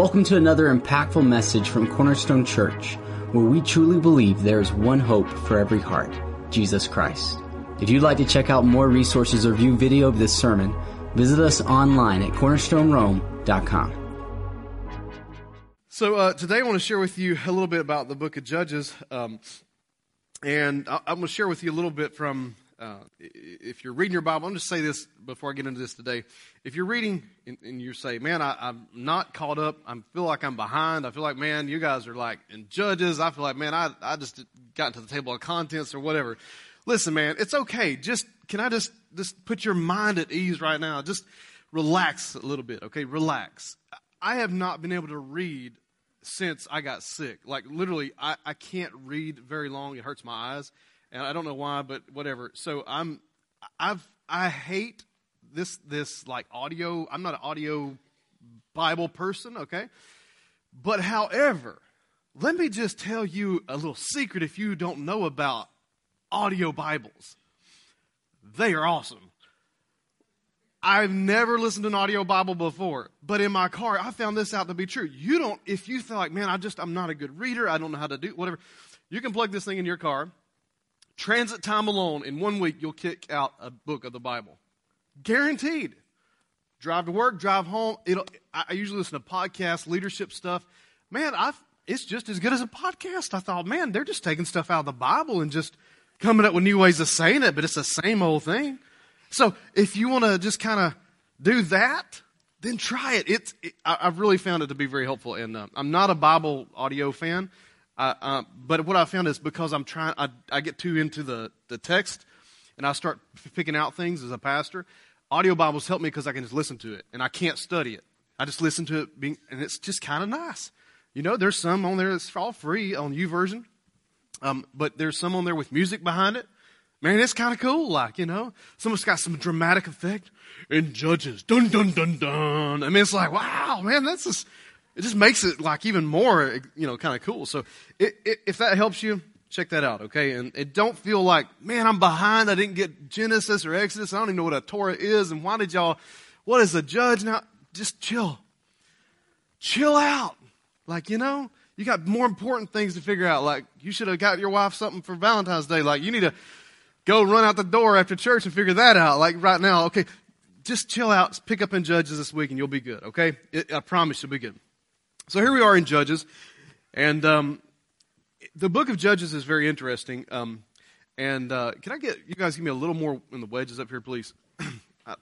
Welcome to another impactful message from Cornerstone Church, where we truly believe there is one hope for every heart Jesus Christ. If you'd like to check out more resources or view video of this sermon, visit us online at cornerstonerome.com. So uh, today I want to share with you a little bit about the book of Judges, um, and I'm going to share with you a little bit from. Uh, if you're reading your Bible, I'm just say this before I get into this today. If you're reading and, and you say, "Man, I, I'm not caught up. I feel like I'm behind. I feel like, man, you guys are like in Judges. I feel like, man, I I just got to the table of contents or whatever." Listen, man, it's okay. Just can I just just put your mind at ease right now? Just relax a little bit, okay? Relax. I have not been able to read since I got sick. Like literally, I, I can't read very long. It hurts my eyes, and I don't know why, but whatever. So I'm I've I hate this this like audio. I'm not an audio Bible person, okay? But however, let me just tell you a little secret if you don't know about audio Bibles. They are awesome. I've never listened to an audio Bible before, but in my car, I found this out to be true. You don't, if you feel like, man, I just, I'm not a good reader, I don't know how to do whatever, you can plug this thing in your car. Transit time alone, in one week, you'll kick out a book of the Bible. Guaranteed. Drive to work, drive home. It'll, I usually listen to podcasts, leadership stuff. Man, I've, it's just as good as a podcast. I thought, man, they're just taking stuff out of the Bible and just coming up with new ways of saying it, but it's the same old thing. So if you want to just kind of do that, then try it. It's it, I, I've really found it to be very helpful. And uh, I'm not a Bible audio fan, uh, uh, but what I found is because I'm trying, I, I get too into the the text, and I start picking out things as a pastor. Audio Bibles help me because I can just listen to it, and I can't study it. I just listen to it, being, and it's just kind of nice. You know, there's some on there that's all free on YouVersion, um, but there's some on there with music behind it. Man, it's kind of cool, like, you know. Someone's got some dramatic effect in Judges. Dun, dun, dun, dun. I mean, it's like, wow, man, that's just, it just makes it like even more, you know, kind of cool. So it, it, if that helps you, check that out, okay? And, and don't feel like, man, I'm behind. I didn't get Genesis or Exodus. I don't even know what a Torah is. And why did y'all, what is a judge now? Just chill. Chill out. Like, you know, you got more important things to figure out. Like, you should have got your wife something for Valentine's Day. Like, you need to go run out the door after church and figure that out. Like, right now, okay, just chill out, pick up in Judges this week, and you'll be good, okay? It, I promise you'll be good. So here we are in Judges, and um, the book of Judges is very interesting. Um, and uh, can I get you guys give me a little more in the wedges up here, please? Uh,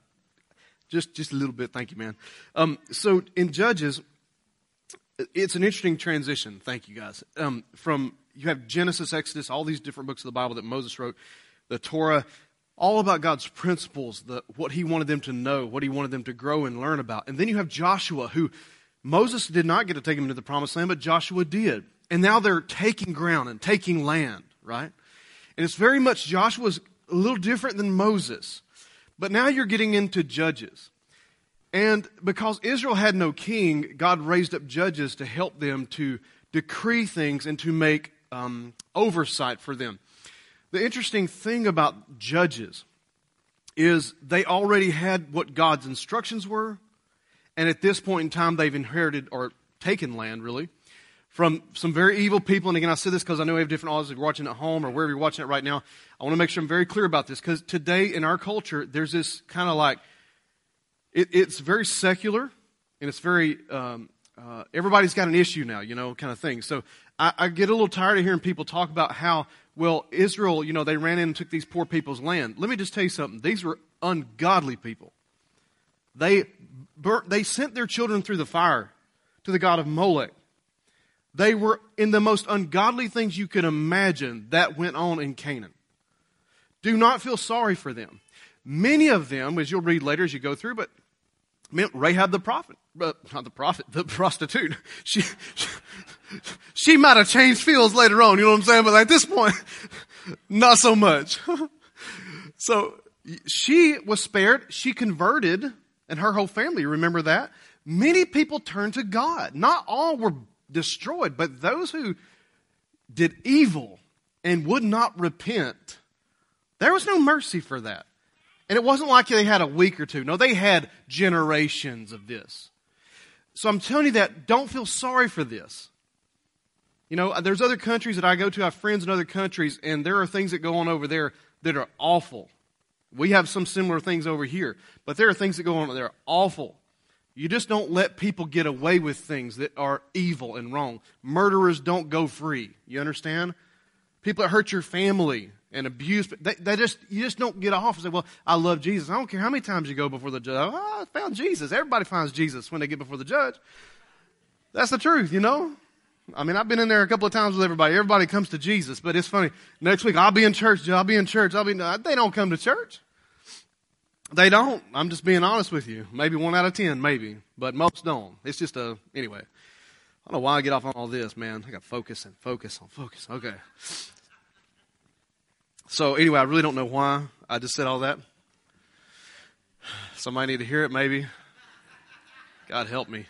just just a little bit, thank you, man. Um, so in Judges, it's an interesting transition. Thank you, guys. Um, from you have Genesis, Exodus, all these different books of the Bible that Moses wrote, the Torah, all about God's principles, the, what He wanted them to know, what He wanted them to grow and learn about. And then you have Joshua, who Moses did not get to take him into the promised land, but Joshua did. And now they're taking ground and taking land, right? And it's very much Joshua's a little different than Moses. But now you're getting into Judges. And because Israel had no king, God raised up judges to help them to decree things and to make um, oversight for them. The interesting thing about judges is they already had what God's instructions were, and at this point in time, they've inherited or taken land, really, from some very evil people. And again, I say this because I know we have different audiences. Watching at home or wherever you're watching it right now, I want to make sure I'm very clear about this because today in our culture, there's this kind of like, it, it's very secular and it's very, um, uh, everybody's got an issue now, you know, kind of thing. So I, I get a little tired of hearing people talk about how, well, Israel, you know, they ran in and took these poor people's land. Let me just tell you something. These were ungodly people. They, they sent their children through the fire to the god of Molech. They were in the most ungodly things you could imagine that went on in Canaan. Do not feel sorry for them. Many of them, as you'll read later as you go through, but meant Rahab the prophet, uh, not the prophet, the prostitute. She, she might have changed fields later on, you know what I'm saying? But at this point, not so much. so she was spared. She converted and her whole family, remember that? Many people turned to God. Not all were destroyed, but those who did evil and would not repent, there was no mercy for that. And it wasn't like they had a week or two. No, they had generations of this. so I'm telling you that don't feel sorry for this. You know, there's other countries that I go to, I have friends in other countries, and there are things that go on over there that are awful. We have some similar things over here, but there are things that go on that are awful. You just don't let people get away with things that are evil and wrong. Murderers don't go free. You understand? People that hurt your family and abuse, they, they just you just don't get off and say, "Well, I love Jesus." I don't care how many times you go before the judge. Oh, I found Jesus. Everybody finds Jesus when they get before the judge. That's the truth, you know. I mean, I've been in there a couple of times with everybody. Everybody comes to Jesus, but it's funny. Next week, I'll be in church. I'll be in church. I'll be. They don't come to church. They don't. I'm just being honest with you. Maybe one out of ten, maybe, but most don't. It's just a anyway. I don't know why I get off on all this, man. I got focus and focus on focus. Okay. So anyway, I really don't know why I just said all that. Somebody need to hear it, maybe. God help me.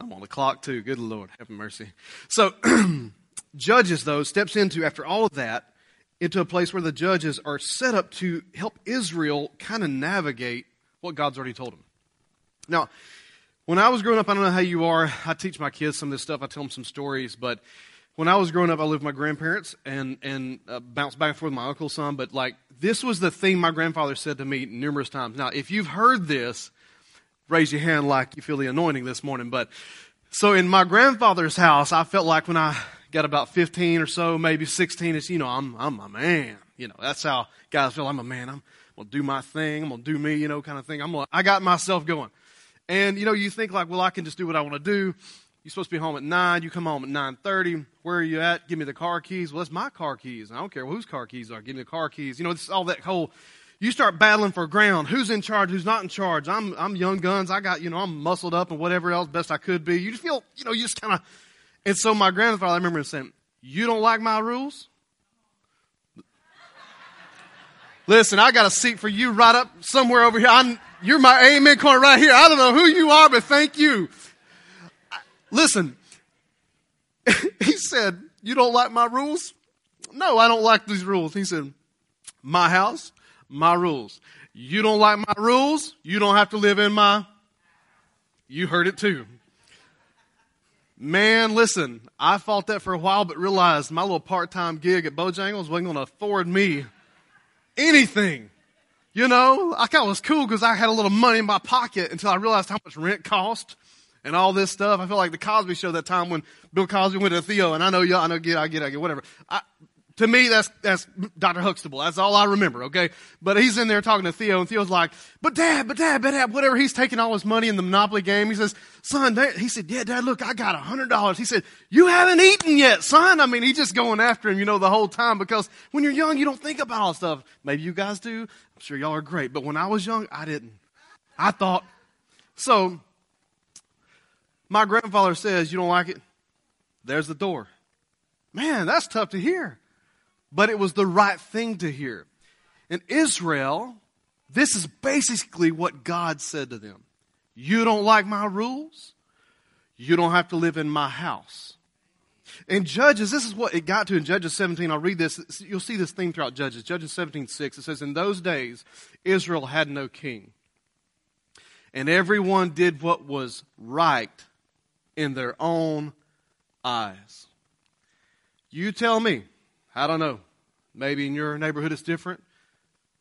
I'm on the clock too. Good Lord, have mercy. So, Judges, though, steps into, after all of that, into a place where the judges are set up to help Israel kind of navigate what God's already told them. Now, when I was growing up, I don't know how you are. I teach my kids some of this stuff. I tell them some stories. But when I was growing up, I lived with my grandparents and and uh, bounced back and forth with my uncle some. But like this was the thing my grandfather said to me numerous times. Now, if you've heard this, raise your hand like you feel the anointing this morning. But so in my grandfather's house, I felt like when I got about 15 or so, maybe 16, it's, you know, I'm, I'm a man. You know, that's how guys feel. I'm a man. I'm going to do my thing. I'm going to do me, you know, kind of thing. I'm gonna, I got myself going. And, you know, you think like, well, I can just do what I want to do. You're supposed to be home at 9. You come home at 9.30. Where are you at? Give me the car keys. Well, that's my car keys. I don't care whose car keys are. Give me the car keys. You know, it's all that whole you start battling for ground. Who's in charge? Who's not in charge? I'm, I'm young guns. I got, you know, I'm muscled up and whatever else best I could be. You just feel, you know, you just kind of, and so my grandfather, I remember him saying, you don't like my rules? Listen, I got a seat for you right up somewhere over here. I'm, you're my amen corner right here. I don't know who you are, but thank you. Listen, he said, you don't like my rules? No, I don't like these rules. He said, my house, my rules. You don't like my rules, you don't have to live in my. You heard it too. Man, listen, I fought that for a while, but realized my little part time gig at Bojangles wasn't going to afford me anything. You know, I thought it was cool because I had a little money in my pocket until I realized how much rent cost and all this stuff. I feel like the Cosby Show that time when Bill Cosby went to Theo, and I know y'all, I know, get, I get, I get, whatever. I, to me, that's, that's Dr. Huxtable. That's all I remember, okay? But he's in there talking to Theo, and Theo's like, but dad, but dad, but dad, whatever. He's taking all his money in the Monopoly game. He says, son, dad, he said, yeah, dad, look, I got a hundred dollars. He said, you haven't eaten yet, son. I mean, he's just going after him, you know, the whole time because when you're young, you don't think about all stuff. Maybe you guys do. I'm sure y'all are great. But when I was young, I didn't. I thought, so my grandfather says, you don't like it? There's the door. Man, that's tough to hear but it was the right thing to hear. In Israel, this is basically what God said to them. You don't like my rules? You don't have to live in my house. In Judges, this is what it got to in Judges 17. I'll read this. You'll see this theme throughout Judges. Judges 17, 6. It says, In those days, Israel had no king. And everyone did what was right in their own eyes. You tell me, I don't know. Maybe in your neighborhood it's different.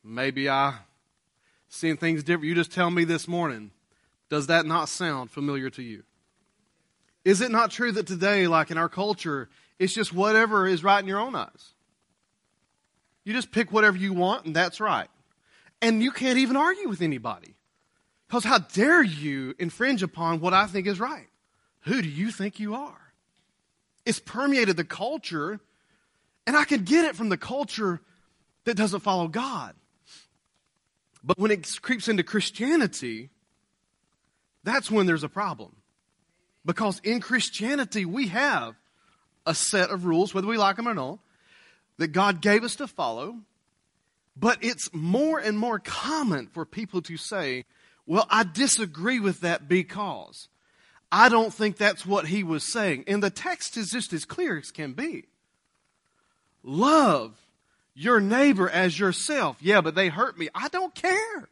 Maybe I seeing things different. You just tell me this morning. Does that not sound familiar to you? Is it not true that today, like in our culture, it's just whatever is right in your own eyes? You just pick whatever you want, and that's right. And you can't even argue with anybody. Because how dare you infringe upon what I think is right? Who do you think you are? It's permeated the culture and I can get it from the culture that doesn't follow God. But when it creeps into Christianity, that's when there's a problem. Because in Christianity, we have a set of rules, whether we like them or not, that God gave us to follow. But it's more and more common for people to say, well, I disagree with that because I don't think that's what he was saying. And the text is just as clear as can be. Love your neighbor as yourself. Yeah, but they hurt me. I don't care.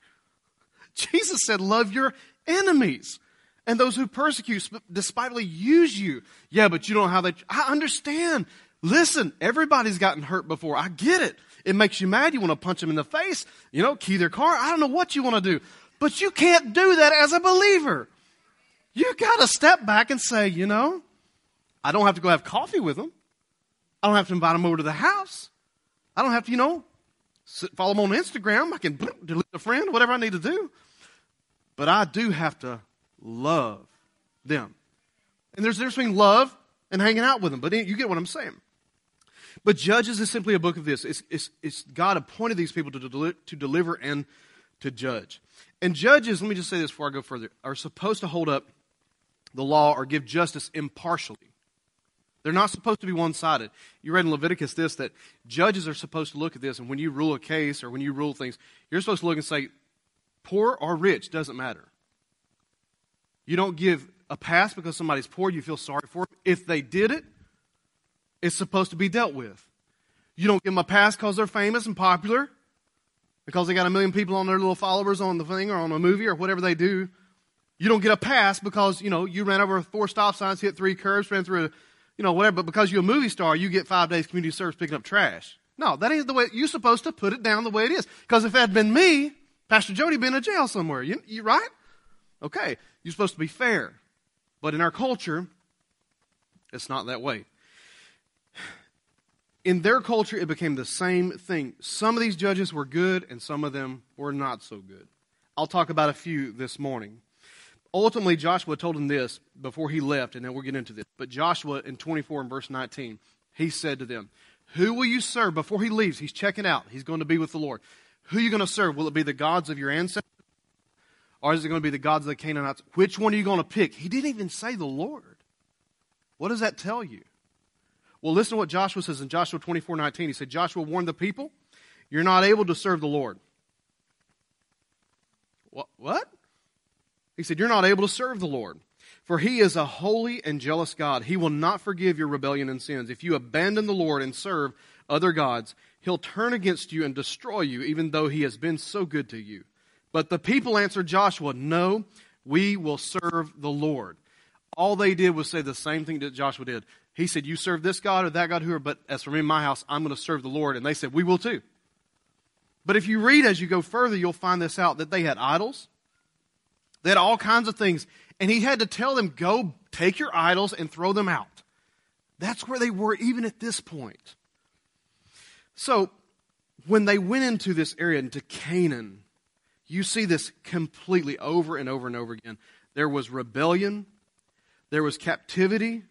Jesus said, love your enemies. and those who persecute, despitefully use you. Yeah, but you don't know how they, I understand. Listen, everybody's gotten hurt before. I get it. It makes you mad. You want to punch them in the face, you know, key their car. I don't know what you want to do. But you can't do that as a believer. You got to step back and say, you know, I don't have to go have coffee with them. I don't have to invite them over to the house. I don't have to, you know, follow them on Instagram. I can delete a friend, whatever I need to do. But I do have to love them. And there's a difference between love and hanging out with them. But you get what I'm saying. But Judges is simply a book of this. It's, it's, it's God appointed these people to, deli- to deliver and to judge. And judges, let me just say this before I go further, are supposed to hold up the law or give justice impartially. They're not supposed to be one sided. You read in Leviticus this that judges are supposed to look at this, and when you rule a case or when you rule things, you're supposed to look and say, poor or rich, doesn't matter. You don't give a pass because somebody's poor, you feel sorry for them. If they did it, it's supposed to be dealt with. You don't give them a pass because they're famous and popular, because they got a million people on their little followers on the thing or on a movie or whatever they do. You don't get a pass because, you know, you ran over four stop signs, hit three curves, ran through a, you know, whatever, but because you're a movie star, you get five days community service picking up trash. No, that ain't the way, you're supposed to put it down the way it is. Because if it had been me, Pastor Jody been in jail somewhere. You, you right? Okay. You're supposed to be fair. But in our culture, it's not that way. In their culture, it became the same thing. Some of these judges were good, and some of them were not so good. I'll talk about a few this morning. Ultimately, Joshua told him this before he left, and then we'll get into this. But Joshua, in 24 and verse 19, he said to them, Who will you serve before he leaves? He's checking out. He's going to be with the Lord. Who are you going to serve? Will it be the gods of your ancestors? Or is it going to be the gods of the Canaanites? Which one are you going to pick? He didn't even say the Lord. What does that tell you? Well, listen to what Joshua says in Joshua 24 19. He said, Joshua warned the people, You're not able to serve the Lord. What? What? He said, You're not able to serve the Lord. For he is a holy and jealous God. He will not forgive your rebellion and sins. If you abandon the Lord and serve other gods, he'll turn against you and destroy you, even though he has been so good to you. But the people answered Joshua, No, we will serve the Lord. All they did was say the same thing that Joshua did. He said, You serve this God or that God, who are, but as for me and my house, I'm going to serve the Lord. And they said, We will too. But if you read as you go further, you'll find this out that they had idols, they had all kinds of things. And he had to tell them, Go take your idols and throw them out. That's where they were even at this point. So, when they went into this area, into Canaan, you see this completely over and over and over again. There was rebellion, there was captivity,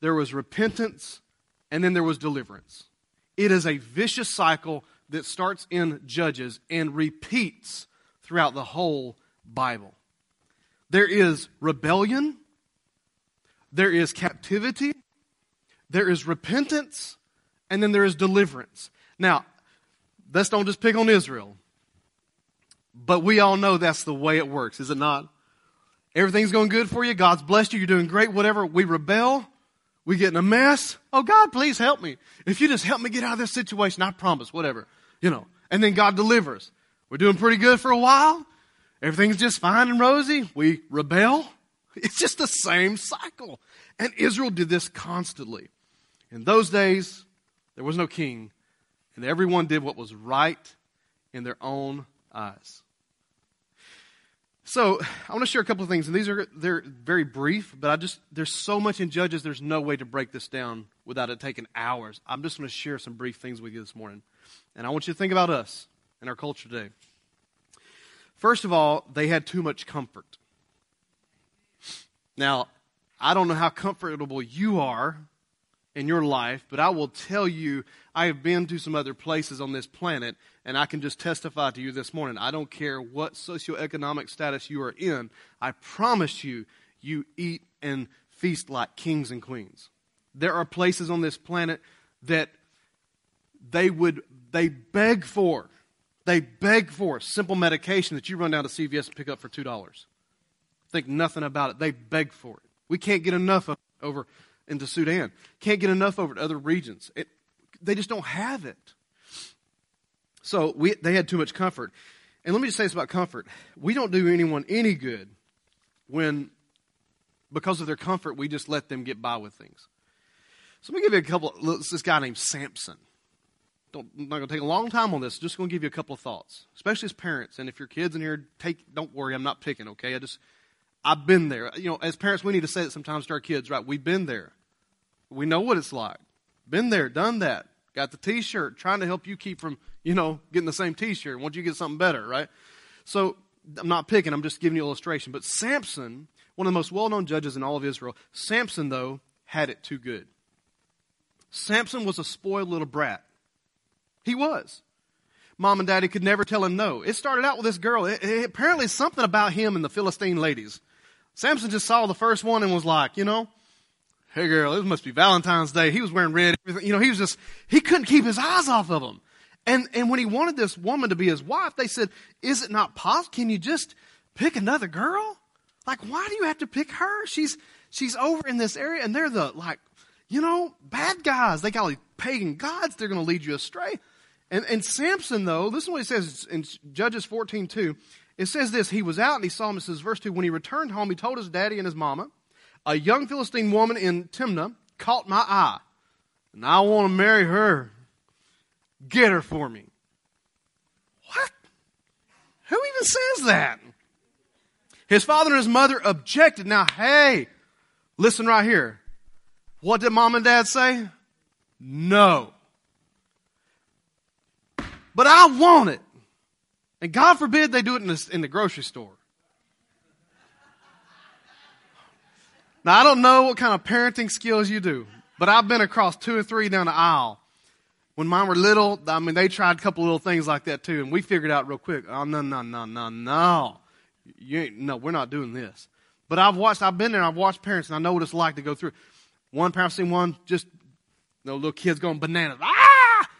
there was repentance, and then there was deliverance. It is a vicious cycle that starts in Judges and repeats throughout the whole Bible. There is rebellion, there is captivity, there is repentance, and then there is deliverance. Now, let's don't just pick on Israel. But we all know that's the way it works, is it not? Everything's going good for you. God's blessed you. You're doing great. Whatever. We rebel. We get in a mess. Oh, God, please help me. If you just help me get out of this situation, I promise, whatever. You know. And then God delivers. We're doing pretty good for a while. Everything's just fine and rosy. We rebel. It's just the same cycle. And Israel did this constantly. In those days, there was no king, and everyone did what was right in their own eyes. So I want to share a couple of things, and these are they're very brief, but I just there's so much in Judges, there's no way to break this down without it taking hours. I'm just going to share some brief things with you this morning, and I want you to think about us and our culture today. First of all, they had too much comfort. Now, I don't know how comfortable you are in your life, but I will tell you, I have been to some other places on this planet, and I can just testify to you this morning. I don't care what socioeconomic status you are in, I promise you, you eat and feast like kings and queens. There are places on this planet that they would, they beg for they beg for simple medication that you run down to CVS and pick up for $2. Think nothing about it. They beg for it. We can't get enough of it over into Sudan. Can't get enough over to other regions. It, they just don't have it. So we, they had too much comfort. And let me just say this about comfort. We don't do anyone any good when because of their comfort, we just let them get by with things. So let me give you a couple. This guy named Samson. Don't, I'm not going to take a long time on this. Just going to give you a couple of thoughts, especially as parents. And if your kids in here, take. Don't worry, I'm not picking. Okay, I just I've been there. You know, as parents, we need to say it sometimes to our kids, right? We've been there. We know what it's like. Been there, done that. Got the T-shirt, trying to help you keep from, you know, getting the same T-shirt. Want you get something better, right? So I'm not picking. I'm just giving you an illustration. But Samson, one of the most well-known judges in all of Israel, Samson though had it too good. Samson was a spoiled little brat. He was. Mom and daddy could never tell him no. It started out with this girl. It, it, apparently, something about him and the Philistine ladies. Samson just saw the first one and was like, you know, hey girl, this must be Valentine's Day. He was wearing red. You know, he was just, he couldn't keep his eyes off of them. And, and when he wanted this woman to be his wife, they said, is it not possible? Can you just pick another girl? Like, why do you have to pick her? She's, she's over in this area and they're the, like, you know, bad guys. They got all these pagan gods. They're going to lead you astray. And, and Samson, though, listen to what he says in Judges 14 2. It says this He was out and he saw him. It says, verse 2 When he returned home, he told his daddy and his mama, A young Philistine woman in Timnah caught my eye, and I want to marry her. Get her for me. What? Who even says that? His father and his mother objected. Now, hey, listen right here. What did mom and dad say? No. But I want it. And God forbid they do it in the, in the grocery store. Now, I don't know what kind of parenting skills you do, but I've been across two or three down the aisle. When mine were little, I mean, they tried a couple little things like that too, and we figured out real quick, oh, no, no, no, no, no. You ain't, no, we're not doing this. But I've watched, I've been there, I've watched parents, and I know what it's like to go through. One parent seen one just, you know, little kids going bananas. Ah,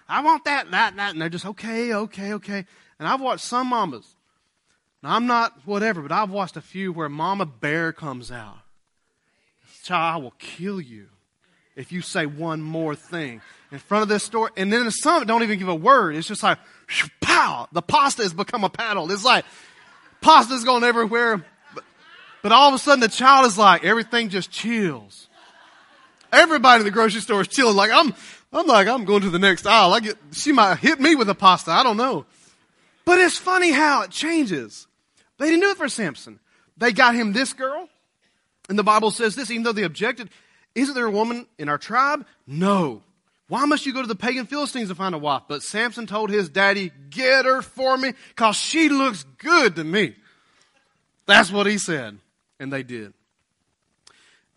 I want that, that, that. And they're just, okay, okay, okay. And I've watched some mamas. Now, I'm not whatever, but I've watched a few where mama bear comes out. Child, I will kill you if you say one more thing in front of this store. And then some don't even give a word. It's just like, pow, the pasta has become a paddle. It's like, pasta's going everywhere. But, but all of a sudden the child is like, everything just chills. Everybody in the grocery store is chilling. Like I'm, I'm like, I'm going to the next aisle. I get, she might hit me with a pasta. I don't know. But it's funny how it changes. They didn't do it for Samson. They got him this girl. And the Bible says this, even though they objected, isn't there a woman in our tribe? No. Why must you go to the pagan Philistines to find a wife? But Samson told his daddy, get her for me, cause she looks good to me. That's what he said. And they did.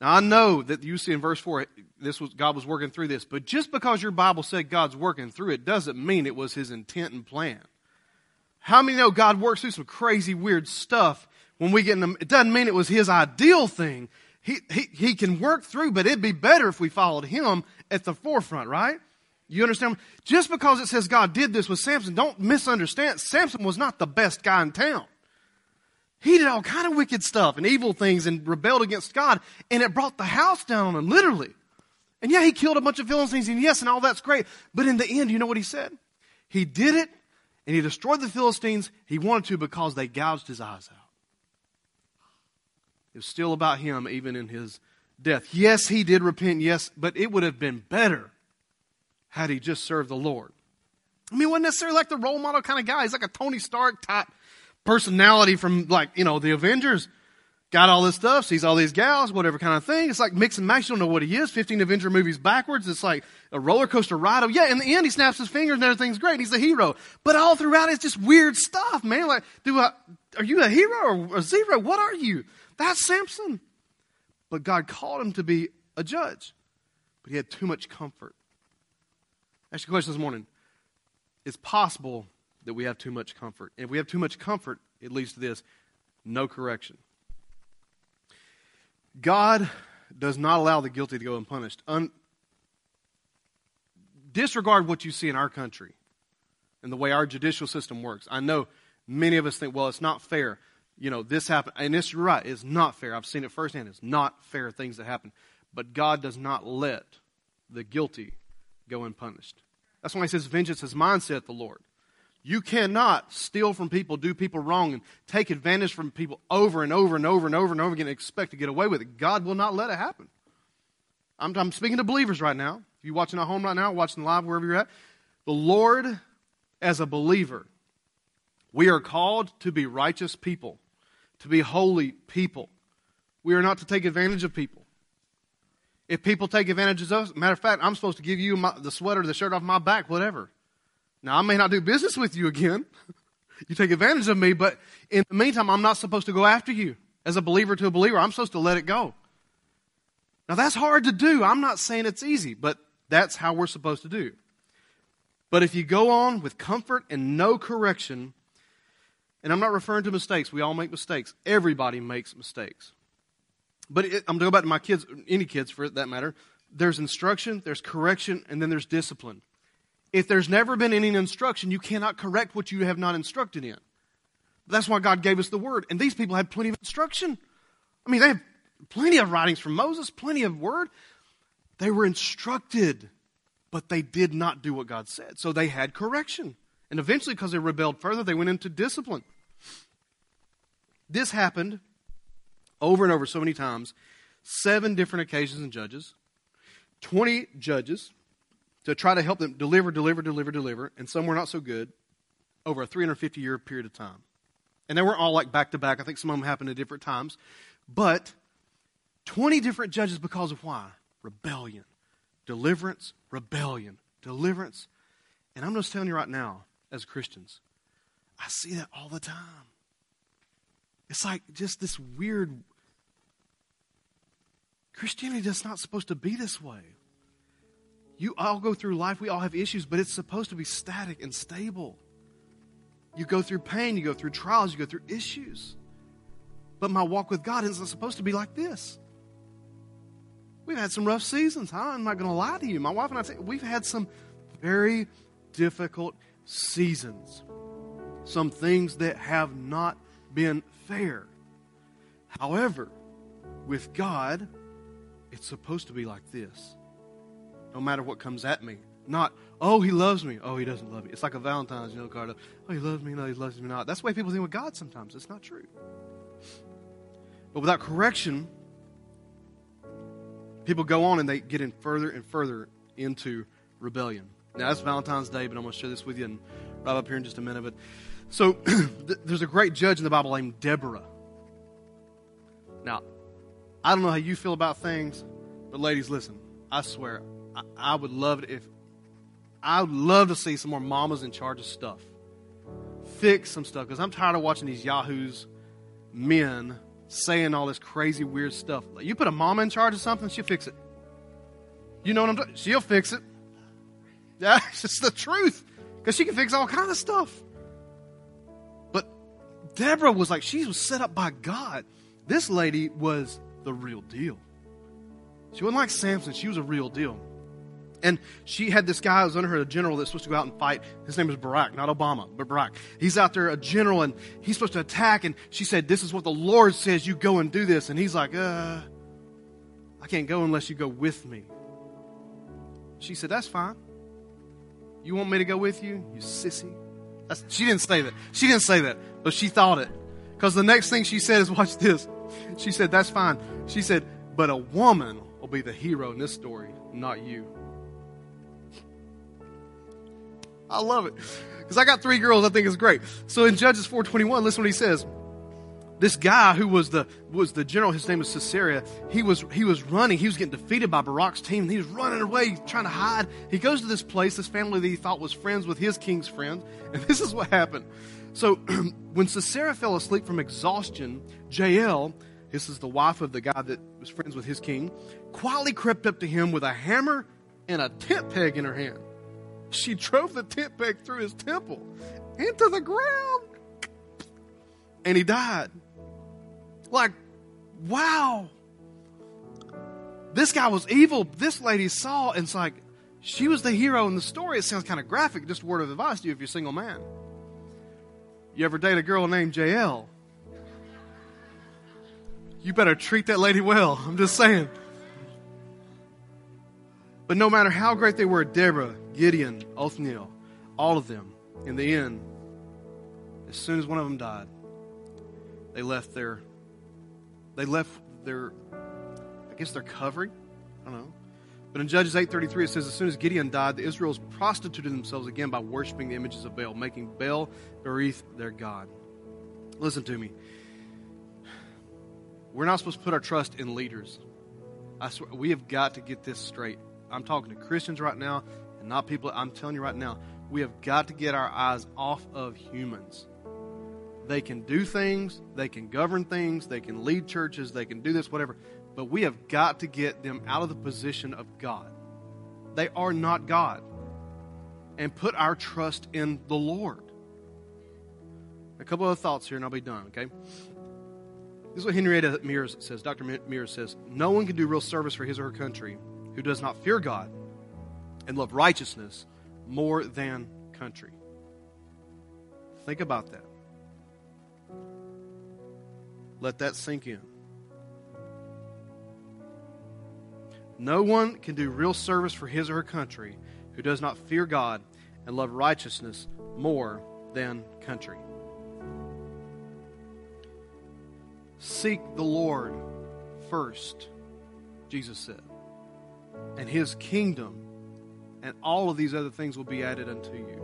Now I know that you see in verse 4, this was, God was working through this, but just because your Bible said God's working through it doesn't mean it was His intent and plan. How many know God works through some crazy, weird stuff when we get in them? It doesn't mean it was His ideal thing. He, he, he can work through, but it'd be better if we followed Him at the forefront, right? You understand? Just because it says God did this with Samson, don't misunderstand. Samson was not the best guy in town. He did all kind of wicked stuff and evil things and rebelled against God, and it brought the house down on him, literally. And yeah, he killed a bunch of Philistines, and yes, and all that's great. But in the end, you know what he said? He did it, and he destroyed the Philistines. He wanted to because they gouged his eyes out. It was still about him, even in his death. Yes, he did repent, yes, but it would have been better had he just served the Lord. I mean, wasn't necessarily like the role model kind of guy. He's like a Tony Stark type personality from like, you know, the Avengers. Got all this stuff, sees all these gals, whatever kind of thing. It's like mix and match. You don't know what he is. 15 Avenger movies backwards. It's like a roller coaster ride. Oh, yeah, in the end, he snaps his fingers and everything's great. He's a hero. But all throughout, it's just weird stuff, man. Like, do I, are you a hero or a zero? What are you? That's Samson. But God called him to be a judge. But he had too much comfort. Ask you a question this morning. It's possible that we have too much comfort. And if we have too much comfort, it leads to this no correction. God does not allow the guilty to go unpunished. Un- disregard what you see in our country and the way our judicial system works. I know many of us think, well, it's not fair. You know, this happened. And it's right. It's not fair. I've seen it firsthand. It's not fair things that happen. But God does not let the guilty go unpunished. That's why he says, Vengeance is mine, saith the Lord. You cannot steal from people, do people wrong, and take advantage from people over and over and over and over and over again and expect to get away with it. God will not let it happen. I'm, I'm speaking to believers right now. If you're watching at home right now, watching live, wherever you're at, the Lord, as a believer, we are called to be righteous people, to be holy people. We are not to take advantage of people. If people take advantage of us, matter of fact, I'm supposed to give you my, the sweater, the shirt off my back, whatever. Now, I may not do business with you again. you take advantage of me, but in the meantime, I'm not supposed to go after you. As a believer to a believer, I'm supposed to let it go. Now, that's hard to do. I'm not saying it's easy, but that's how we're supposed to do. But if you go on with comfort and no correction, and I'm not referring to mistakes, we all make mistakes. Everybody makes mistakes. But it, I'm going to go back to my kids, any kids for that matter. There's instruction, there's correction, and then there's discipline. If there's never been any instruction, you cannot correct what you have not instructed in. That's why God gave us the word. And these people had plenty of instruction. I mean, they have plenty of writings from Moses, plenty of word. They were instructed, but they did not do what God said. So they had correction. And eventually, because they rebelled further, they went into discipline. This happened over and over so many times. Seven different occasions in Judges, 20 judges, to try to help them deliver, deliver, deliver, deliver, and some were not so good over a 350 year period of time. And they weren't all like back to back. I think some of them happened at different times. But 20 different judges because of why? Rebellion. Deliverance, rebellion, deliverance. And I'm just telling you right now, as Christians, I see that all the time. It's like just this weird. Christianity is not supposed to be this way. You all go through life, we all have issues, but it's supposed to be static and stable. You go through pain, you go through trials, you go through issues. But my walk with God isn't supposed to be like this. We've had some rough seasons. Huh? I'm not going to lie to you. My wife and I, we've had some very difficult seasons. Some things that have not been fair. However, with God, it's supposed to be like this no matter what comes at me. Not, oh, he loves me. Oh, he doesn't love me. It's like a Valentine's, you know, card. Oh, he loves me. No, he loves me not. That's the way people think with God sometimes. It's not true. But without correction, people go on and they get in further and further into rebellion. Now, that's Valentine's Day, but I'm going to share this with you and right up here in just a minute. But so there's a great judge in the Bible named Deborah. Now, I don't know how you feel about things, but ladies, listen. I swear, I, I would love it if I would love to see some more mamas in charge of stuff. Fix some stuff because I'm tired of watching these yahoos, men saying all this crazy weird stuff. You put a mama in charge of something, she'll fix it. You know what I'm talking? She'll fix it. It's just the truth because she can fix all kind of stuff. But Deborah was like she was set up by God. This lady was the real deal. She wasn't like Samson. She was a real deal. And she had this guy who was under her, a general that's supposed to go out and fight. His name is Barack, not Obama, but Barack. He's out there, a general, and he's supposed to attack. And she said, This is what the Lord says, you go and do this. And he's like, Uh, I can't go unless you go with me. She said, That's fine. You want me to go with you? You sissy. That's, she didn't say that. She didn't say that, but she thought it. Because the next thing she said is, Watch this. She said, That's fine. She said, But a woman will be the hero in this story, not you. I love it. Because I got three girls, I think it's great. So in Judges 421, listen what he says. This guy who was the was the general, his name was Sisera, he was he was running, he was getting defeated by Barak's team, he was running away, trying to hide. He goes to this place, this family that he thought was friends with his king's friends, and this is what happened. So when Sisera fell asleep from exhaustion, Jael, this is the wife of the guy that was friends with his king, quietly crept up to him with a hammer and a tent peg in her hand she drove the tent peg through his temple into the ground. And he died. Like, wow. This guy was evil. This lady saw, and it's like, she was the hero in the story. It sounds kind of graphic. Just a word of advice to you if you're a single man. You ever date a girl named Jael? You better treat that lady well. I'm just saying. But no matter how great they were, Deborah, Gideon, Othniel, all of them, in the end, as soon as one of them died, they left their, they left their, I guess their covering. I don't know. But in Judges 8.33 it says, as soon as Gideon died, the Israelites prostituted themselves again by worshiping the images of Baal, making Baal Berith their God. Listen to me. We're not supposed to put our trust in leaders. I swear, we have got to get this straight. I'm talking to Christians right now and not people. I'm telling you right now, we have got to get our eyes off of humans. They can do things, they can govern things, they can lead churches, they can do this, whatever. But we have got to get them out of the position of God. They are not God. And put our trust in the Lord. A couple of thoughts here, and I'll be done, okay? This is what Henrietta Mears says. Dr. Mears says No one can do real service for his or her country who does not fear God and love righteousness more than country. Think about that. Let that sink in. No one can do real service for his or her country who does not fear God and love righteousness more than country. Seek the Lord first, Jesus said, and his kingdom, and all of these other things will be added unto you.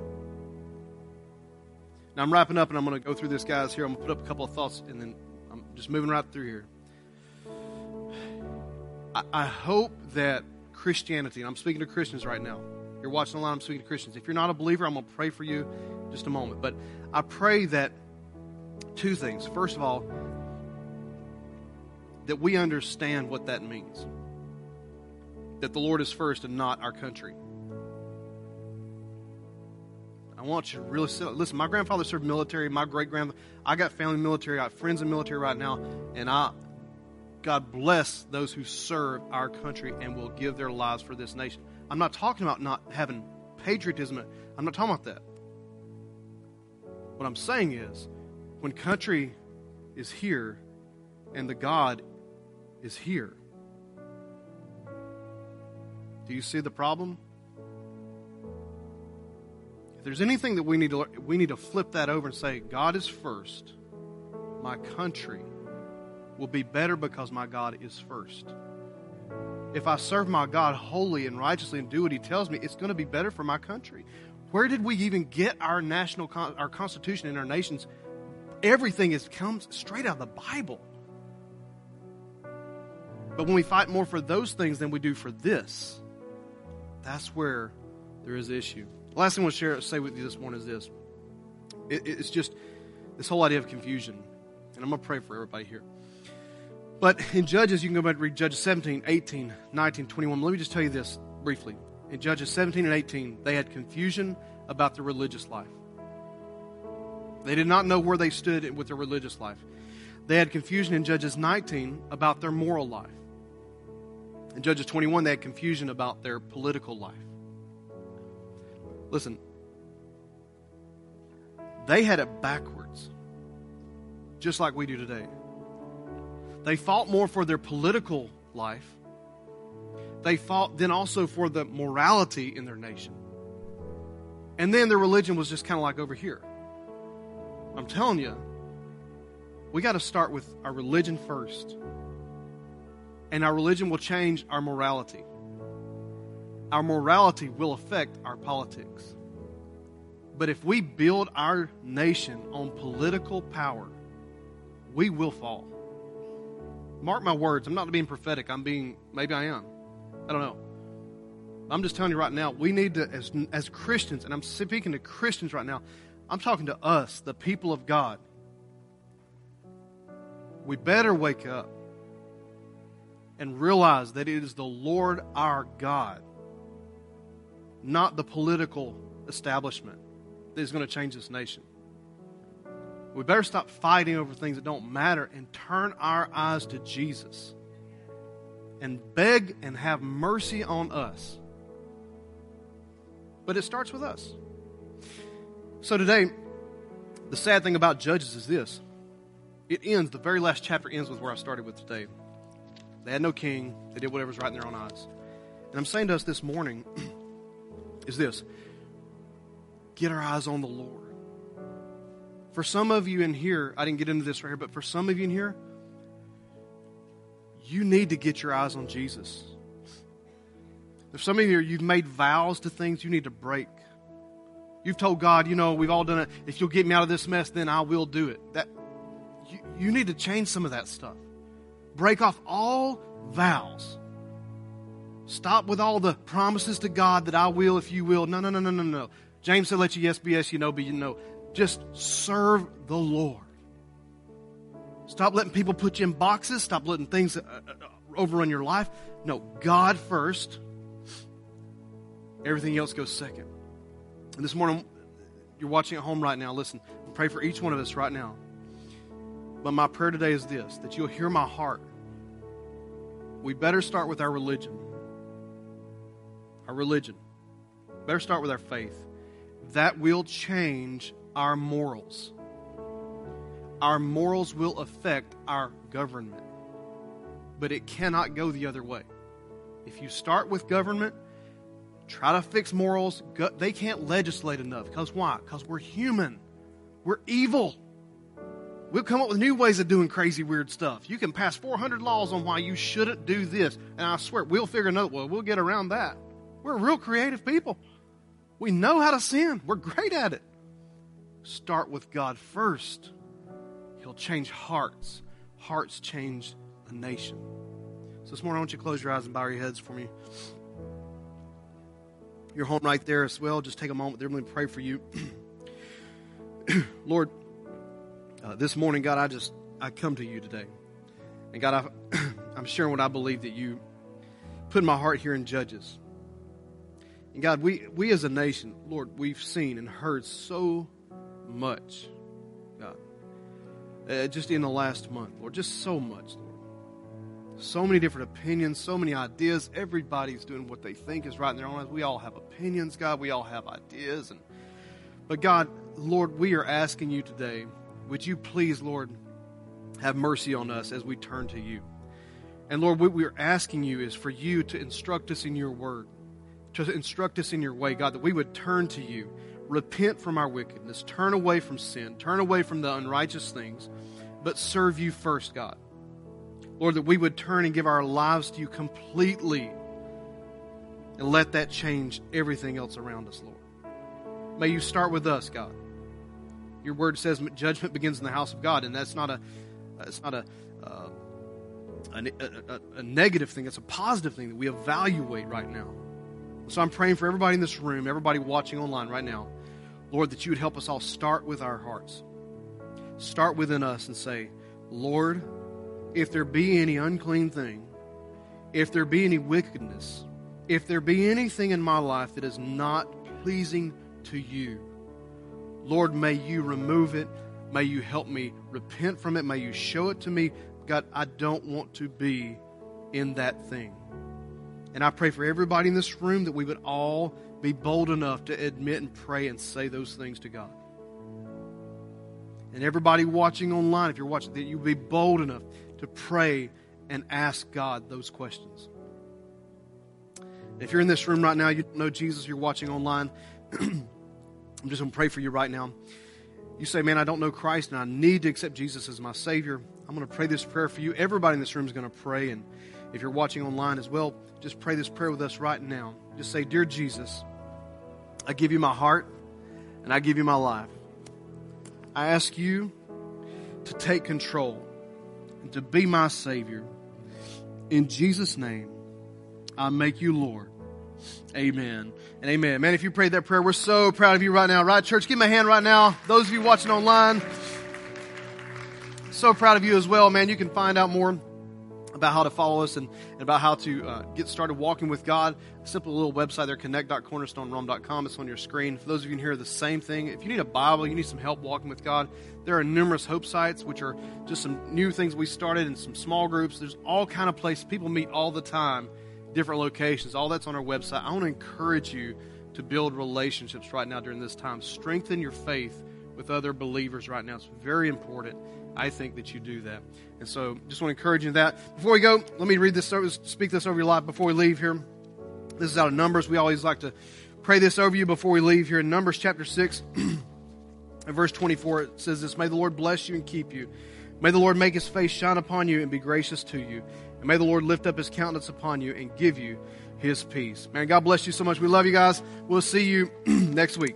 Now I'm wrapping up and I'm going to go through this, guys, here. I'm going to put up a couple of thoughts and then I'm just moving right through here. I, hope that Christianity, and I'm speaking to Christians right now. You're watching online, I'm speaking to Christians. If you're not a believer, I'm going to pray for you just a moment. But I pray that two things. First of all, that we understand what that means. That the Lord is first and not our country. Want you to really listen. My grandfather served military. My great grandfather, I got family military. I have friends in military right now, and I, God bless those who serve our country and will give their lives for this nation. I'm not talking about not having patriotism. I'm not talking about that. What I'm saying is, when country is here and the God is here. Do you see the problem? There's anything that we need to we need to flip that over and say God is first. My country will be better because my God is first. If I serve my God wholly and righteously and do what he tells me, it's going to be better for my country. Where did we even get our national our constitution and our nations? Everything is comes straight out of the Bible. But when we fight more for those things than we do for this, that's where there is issue. Last thing I want to share, say with you this morning is this. It, it's just this whole idea of confusion. And I'm going to pray for everybody here. But in Judges, you can go back and read Judges 17, 18, 19, 21. Let me just tell you this briefly. In Judges 17 and 18, they had confusion about their religious life. They did not know where they stood with their religious life. They had confusion in Judges 19 about their moral life. In Judges 21, they had confusion about their political life. Listen, they had it backwards, just like we do today. They fought more for their political life. They fought then also for the morality in their nation. And then their religion was just kind of like over here. I'm telling you, we got to start with our religion first and our religion will change our morality. Our morality will affect our politics. But if we build our nation on political power, we will fall. Mark my words. I'm not being prophetic. I'm being, maybe I am. I don't know. I'm just telling you right now, we need to, as, as Christians, and I'm speaking to Christians right now, I'm talking to us, the people of God. We better wake up and realize that it is the Lord our God, not the political establishment, that is going to change this nation. We better stop fighting over things that don't matter and turn our eyes to Jesus and beg and have mercy on us. But it starts with us. So today, the sad thing about Judges is this it ends, the very last chapter ends with where I started with today. They had no king. They did whatever was right in their own eyes. And I'm saying to us this morning is this get our eyes on the Lord. For some of you in here, I didn't get into this right here, but for some of you in here, you need to get your eyes on Jesus. If some of you here, you've made vows to things you need to break. You've told God, you know, we've all done it. If you'll get me out of this mess, then I will do it. That you, you need to change some of that stuff. Break off all vows. Stop with all the promises to God that I will if you will. No, no, no, no, no, no. James said, let you yes be yes, you know be you know. Just serve the Lord. Stop letting people put you in boxes. Stop letting things uh, uh, overrun your life. No, God first. Everything else goes second. And this morning, you're watching at home right now. Listen, pray for each one of us right now. But my prayer today is this that you'll hear my heart. We better start with our religion. Our religion. Better start with our faith. That will change our morals. Our morals will affect our government. But it cannot go the other way. If you start with government, try to fix morals. They can't legislate enough. Because why? Because we're human. We're evil. We'll come up with new ways of doing crazy, weird stuff. You can pass 400 laws on why you shouldn't do this. And I swear, we'll figure another way. We'll get around that. We're real creative people. We know how to sin, we're great at it. Start with God first. He'll change hearts. Hearts change a nation. So this morning, I want you to close your eyes and bow your heads for me. You're home right there as well. Just take a moment there. Let me pray for you. Lord, uh, this morning, God, I just I come to you today, and God, I, I'm sharing what I believe that you put in my heart here in Judges. And God, we we as a nation, Lord, we've seen and heard so much, God, uh, just in the last month, Lord, just so much, Lord. So many different opinions, so many ideas. Everybody's doing what they think is right in their own eyes. We all have opinions, God. We all have ideas. And but God, Lord, we are asking you today, would you please, Lord, have mercy on us as we turn to you? And Lord, what we're asking you is for you to instruct us in your word, to instruct us in your way, God, that we would turn to you, repent from our wickedness, turn away from sin, turn away from the unrighteous things, but serve you first, God. Lord, that we would turn and give our lives to you completely and let that change everything else around us, Lord. May you start with us, God. Your word says judgment begins in the house of God, and that's not a, it's not a, uh, a, a, a negative thing. It's a positive thing that we evaluate right now. So I'm praying for everybody in this room, everybody watching online right now, Lord, that you would help us all start with our hearts. Start within us and say, Lord, if there be any unclean thing, if there be any wickedness, if there be anything in my life that is not pleasing to you, Lord, may you remove it. May you help me repent from it. May you show it to me. God, I don't want to be in that thing. And I pray for everybody in this room that we would all be bold enough to admit and pray and say those things to God. And everybody watching online, if you're watching, that you be bold enough to pray and ask God those questions. If you're in this room right now, you know Jesus, you're watching online, I'm just going to pray for you right now. You say, Man, I don't know Christ and I need to accept Jesus as my Savior. I'm going to pray this prayer for you. Everybody in this room is going to pray. And if you're watching online as well, just pray this prayer with us right now. Just say, Dear Jesus, I give you my heart and I give you my life. I ask you to take control and to be my Savior. In Jesus' name, I make you Lord. Amen and amen. Man, if you prayed that prayer, we're so proud of you right now. Right, church? Give me a hand right now. Those of you watching online, so proud of you as well, man. You can find out more about how to follow us and, and about how to uh, get started walking with God. Simple little website there, connect.cornerstonerome.com. It's on your screen. For those of you here, the same thing. If you need a Bible, you need some help walking with God, there are numerous hope sites, which are just some new things we started and some small groups. There's all kind of places. People meet all the time, different locations. All that's on our website. I want to encourage you to build relationships right now during this time. Strengthen your faith with other believers right now. It's very important. I think that you do that. And so just want to encourage you that. Before we go, let me read this, speak this over your life before we leave here. This is out of Numbers. We always like to pray this over you before we leave here in Numbers chapter 6. In verse 24, it says this May the Lord bless you and keep you. May the Lord make his face shine upon you and be gracious to you. And may the Lord lift up his countenance upon you and give you his peace. Man, God bless you so much. We love you guys. We'll see you next week.